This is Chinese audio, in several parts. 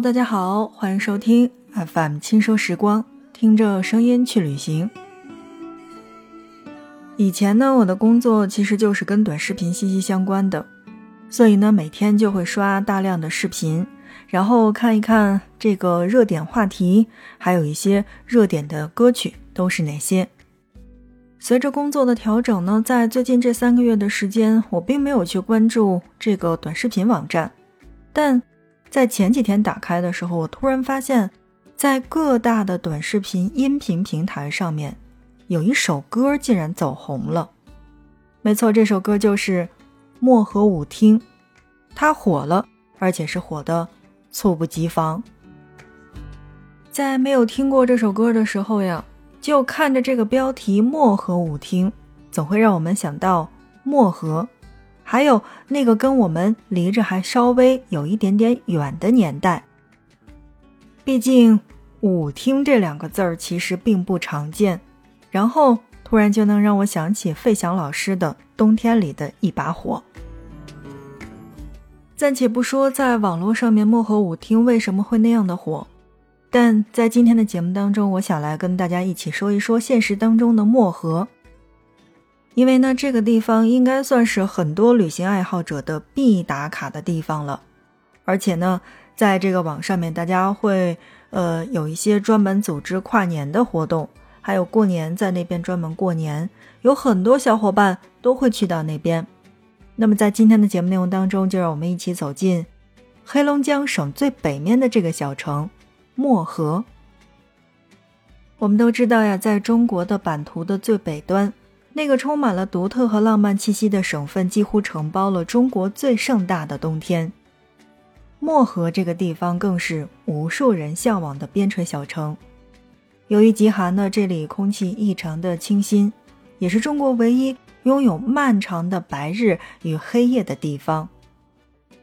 大家好，欢迎收听 FM 轻奢时光，听着声音去旅行。以前呢，我的工作其实就是跟短视频息息相关的，所以呢，每天就会刷大量的视频，然后看一看这个热点话题，还有一些热点的歌曲都是哪些。随着工作的调整呢，在最近这三个月的时间，我并没有去关注这个短视频网站，但在前几天打开的时候，我突然发现，在各大的短视频音频平台上面。有一首歌竟然走红了，没错，这首歌就是《漠河舞厅》，它火了，而且是火的猝不及防。在没有听过这首歌的时候呀，就看着这个标题《漠河舞厅》，总会让我们想到漠河，还有那个跟我们离着还稍微有一点点远的年代。毕竟“舞厅”这两个字儿其实并不常见。然后突然就能让我想起费翔老师的《冬天里的一把火》。暂且不说在网络上面漠河舞厅为什么会那样的火，但在今天的节目当中，我想来跟大家一起说一说现实当中的漠河。因为呢，这个地方应该算是很多旅行爱好者的必打卡的地方了，而且呢，在这个网上面，大家会呃有一些专门组织跨年的活动。还有过年在那边专门过年，有很多小伙伴都会去到那边。那么在今天的节目内容当中，就让我们一起走进黑龙江省最北面的这个小城漠河。我们都知道呀，在中国的版图的最北端，那个充满了独特和浪漫气息的省份，几乎承包了中国最盛大的冬天。漠河这个地方更是无数人向往的边陲小城。由于极寒呢，这里空气异常的清新，也是中国唯一拥有漫长的白日与黑夜的地方。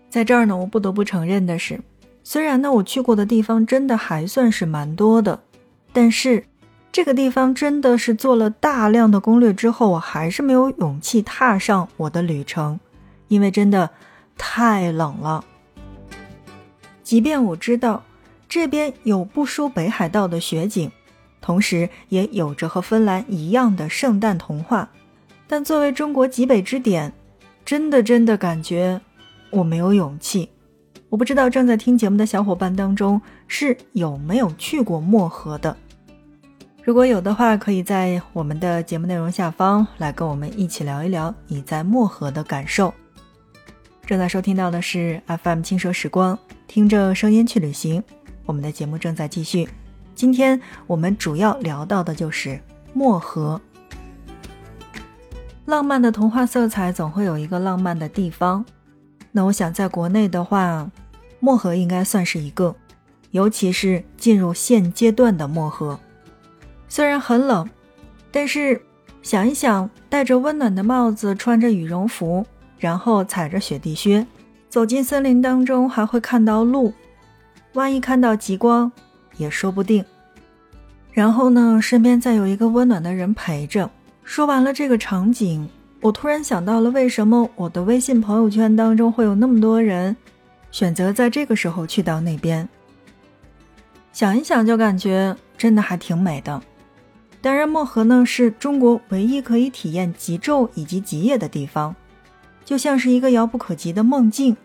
在这儿呢，我不得不承认的是，虽然呢我去过的地方真的还算是蛮多的，但是这个地方真的是做了大量的攻略之后，我还是没有勇气踏上我的旅程，因为真的太冷了。即便我知道这边有不输北海道的雪景。同时，也有着和芬兰一样的圣诞童话，但作为中国极北之点，真的真的感觉我没有勇气。我不知道正在听节目的小伙伴当中是有没有去过漠河的，如果有的话，可以在我们的节目内容下方来跟我们一起聊一聊你在漠河的感受。正在收听到的是 FM 轻奢时光，听着声音去旅行，我们的节目正在继续。今天我们主要聊到的就是漠河。浪漫的童话色彩总会有一个浪漫的地方，那我想在国内的话，漠河应该算是一个，尤其是进入现阶段的漠河。虽然很冷，但是想一想，戴着温暖的帽子，穿着羽绒服，然后踩着雪地靴，走进森林当中，还会看到鹿，万一看到极光。也说不定。然后呢，身边再有一个温暖的人陪着。说完了这个场景，我突然想到了，为什么我的微信朋友圈当中会有那么多人选择在这个时候去到那边？想一想，就感觉真的还挺美的。当然，漠河呢是中国唯一可以体验极昼以及极夜的地方，就像是一个遥不可及的梦境。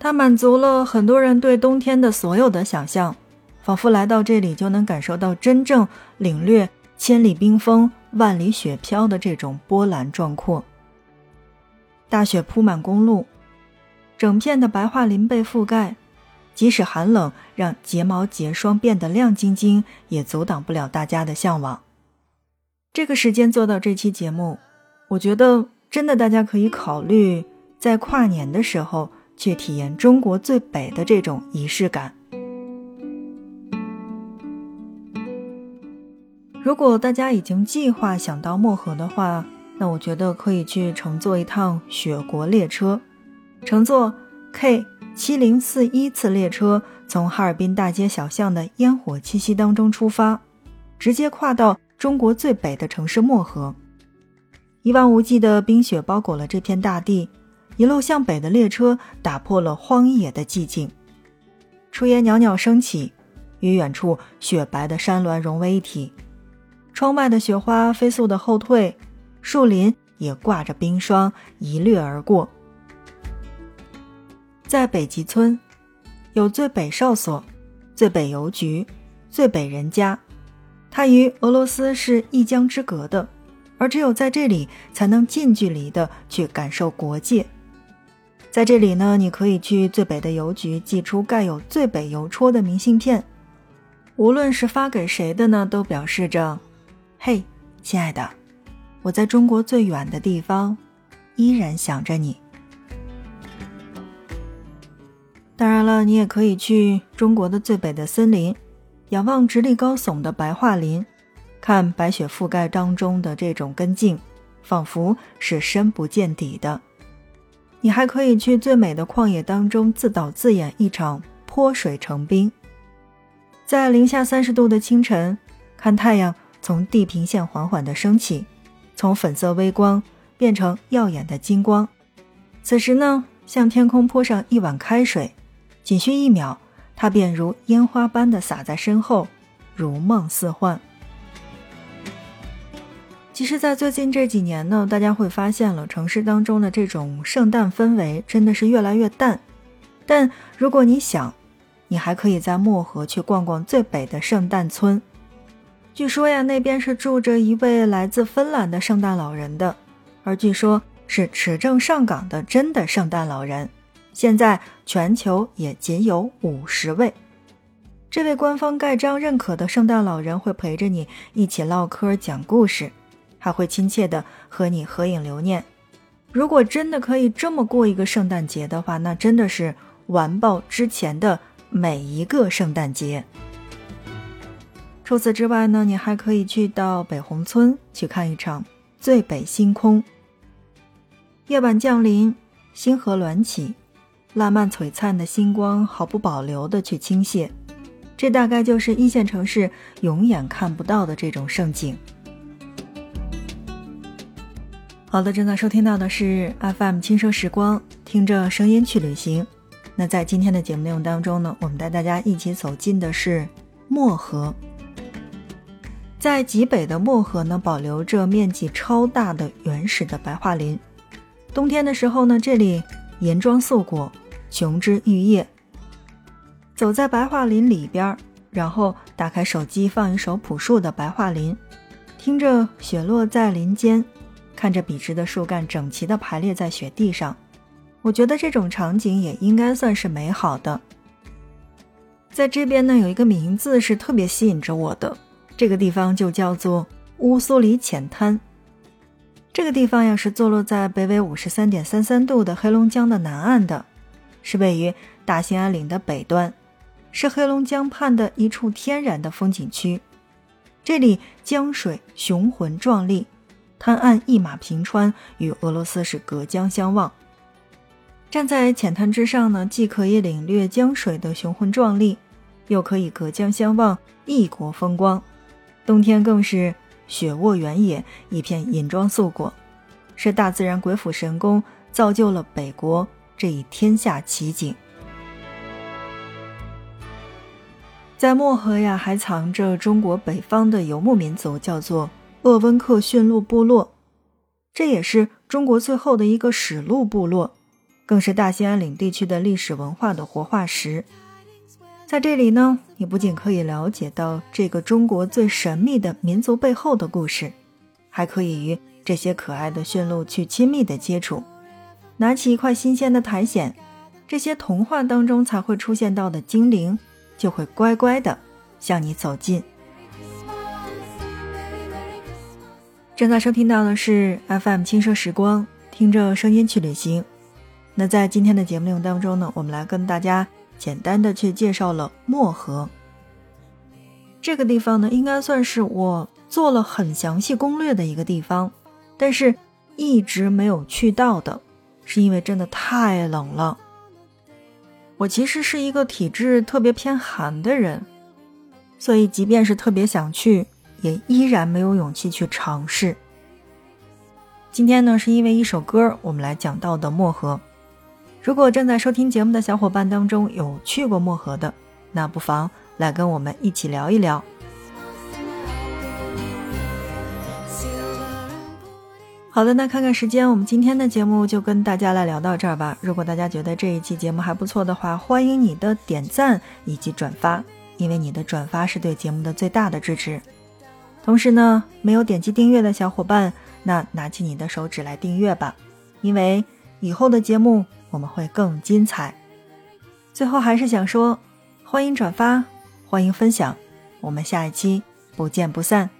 它满足了很多人对冬天的所有的想象。仿佛来到这里就能感受到真正领略千里冰封、万里雪飘的这种波澜壮阔。大雪铺满公路，整片的白桦林被覆盖，即使寒冷让睫毛睫霜变得亮晶晶，也阻挡不了大家的向往。这个时间做到这期节目，我觉得真的大家可以考虑在跨年的时候去体验中国最北的这种仪式感。如果大家已经计划想到漠河的话，那我觉得可以去乘坐一趟雪国列车，乘坐 K 七零四一次列车，从哈尔滨大街小巷的烟火气息当中出发，直接跨到中国最北的城市漠河。一望无际的冰雪包裹了这片大地，一路向北的列车打破了荒野的寂静。炊烟袅袅升起，与远处雪白的山峦融为一体。窗外的雪花飞速的后退，树林也挂着冰霜一掠而过。在北极村，有最北哨所、最北邮局、最北人家，它与俄罗斯是一江之隔的，而只有在这里才能近距离的去感受国界。在这里呢，你可以去最北的邮局寄出盖有“最北邮戳”的明信片，无论是发给谁的呢，都表示着：“嘿，亲爱的，我在中国最远的地方，依然想着你。”当然了，你也可以去中国的最北的森林，仰望直立高耸的白桦林，看白雪覆盖当中的这种根茎，仿佛是深不见底的。你还可以去最美的旷野当中自导自演一场泼水成冰，在零下三十度的清晨，看太阳从地平线缓缓的升起，从粉色微光变成耀眼的金光。此时呢，向天空泼上一碗开水，仅需一秒，它便如烟花般的洒在身后，如梦似幻。其实，在最近这几年呢，大家会发现了城市当中的这种圣诞氛围真的是越来越淡。但如果你想，你还可以在漠河去逛逛最北的圣诞村。据说呀，那边是住着一位来自芬兰的圣诞老人的，而据说是持证上岗的真的圣诞老人。现在全球也仅有五十位。这位官方盖章认可的圣诞老人会陪着你一起唠嗑、讲故事。还会亲切的和你合影留念。如果真的可以这么过一个圣诞节的话，那真的是完爆之前的每一个圣诞节。除此之外呢，你还可以去到北红村去看一场最北星空。夜晚降临，星河鸾起，烂漫璀璨的星光毫不保留的去倾泻，这大概就是一线城市永远看不到的这种盛景。好的，正在收听到的是 FM 轻奢时光，听着声音去旅行。那在今天的节目内容当中呢，我们带大家一起走进的是漠河。在极北的漠河呢，保留着面积超大的原始的白桦林。冬天的时候呢，这里银装素裹，琼枝玉叶。走在白桦林里边，然后打开手机放一首朴树的《白桦林》，听着雪落在林间。看着笔直的树干整齐地排列在雪地上，我觉得这种场景也应该算是美好的。在这边呢，有一个名字是特别吸引着我的，这个地方就叫做乌苏里浅滩。这个地方呀是坐落在北纬五十三点三三度的黑龙江的南岸的，是位于大兴安岭的北端，是黑龙江畔的一处天然的风景区。这里江水雄浑壮丽。滩岸一马平川，与俄罗斯是隔江相望。站在浅滩之上呢，既可以领略江水的雄浑壮丽，又可以隔江相望，异国风光。冬天更是雪沃原野，一片银装素裹，是大自然鬼斧神工造就了北国这一天下奇景。在漠河呀，还藏着中国北方的游牧民族，叫做。鄂温克驯鹿部落，这也是中国最后的一个史鹿部落，更是大兴安岭地区的历史文化的活化石。在这里呢，你不仅可以了解到这个中国最神秘的民族背后的故事，还可以与这些可爱的驯鹿去亲密的接触。拿起一块新鲜的苔藓，这些童话当中才会出现到的精灵，就会乖乖的向你走近。正在收听到的是 FM 轻奢时光，听着声音去旅行。那在今天的节目内容当中呢，我们来跟大家简单的去介绍了漠河这个地方呢，应该算是我做了很详细攻略的一个地方，但是一直没有去到的，是因为真的太冷了。我其实是一个体质特别偏寒的人，所以即便是特别想去。也依然没有勇气去尝试。今天呢，是因为一首歌，我们来讲到的漠河。如果正在收听节目的小伙伴当中有去过漠河的，那不妨来跟我们一起聊一聊。好的，那看看时间，我们今天的节目就跟大家来聊到这儿吧。如果大家觉得这一期节目还不错的话，欢迎你的点赞以及转发，因为你的转发是对节目的最大的支持。同时呢，没有点击订阅的小伙伴，那拿起你的手指来订阅吧，因为以后的节目我们会更精彩。最后还是想说，欢迎转发，欢迎分享，我们下一期不见不散。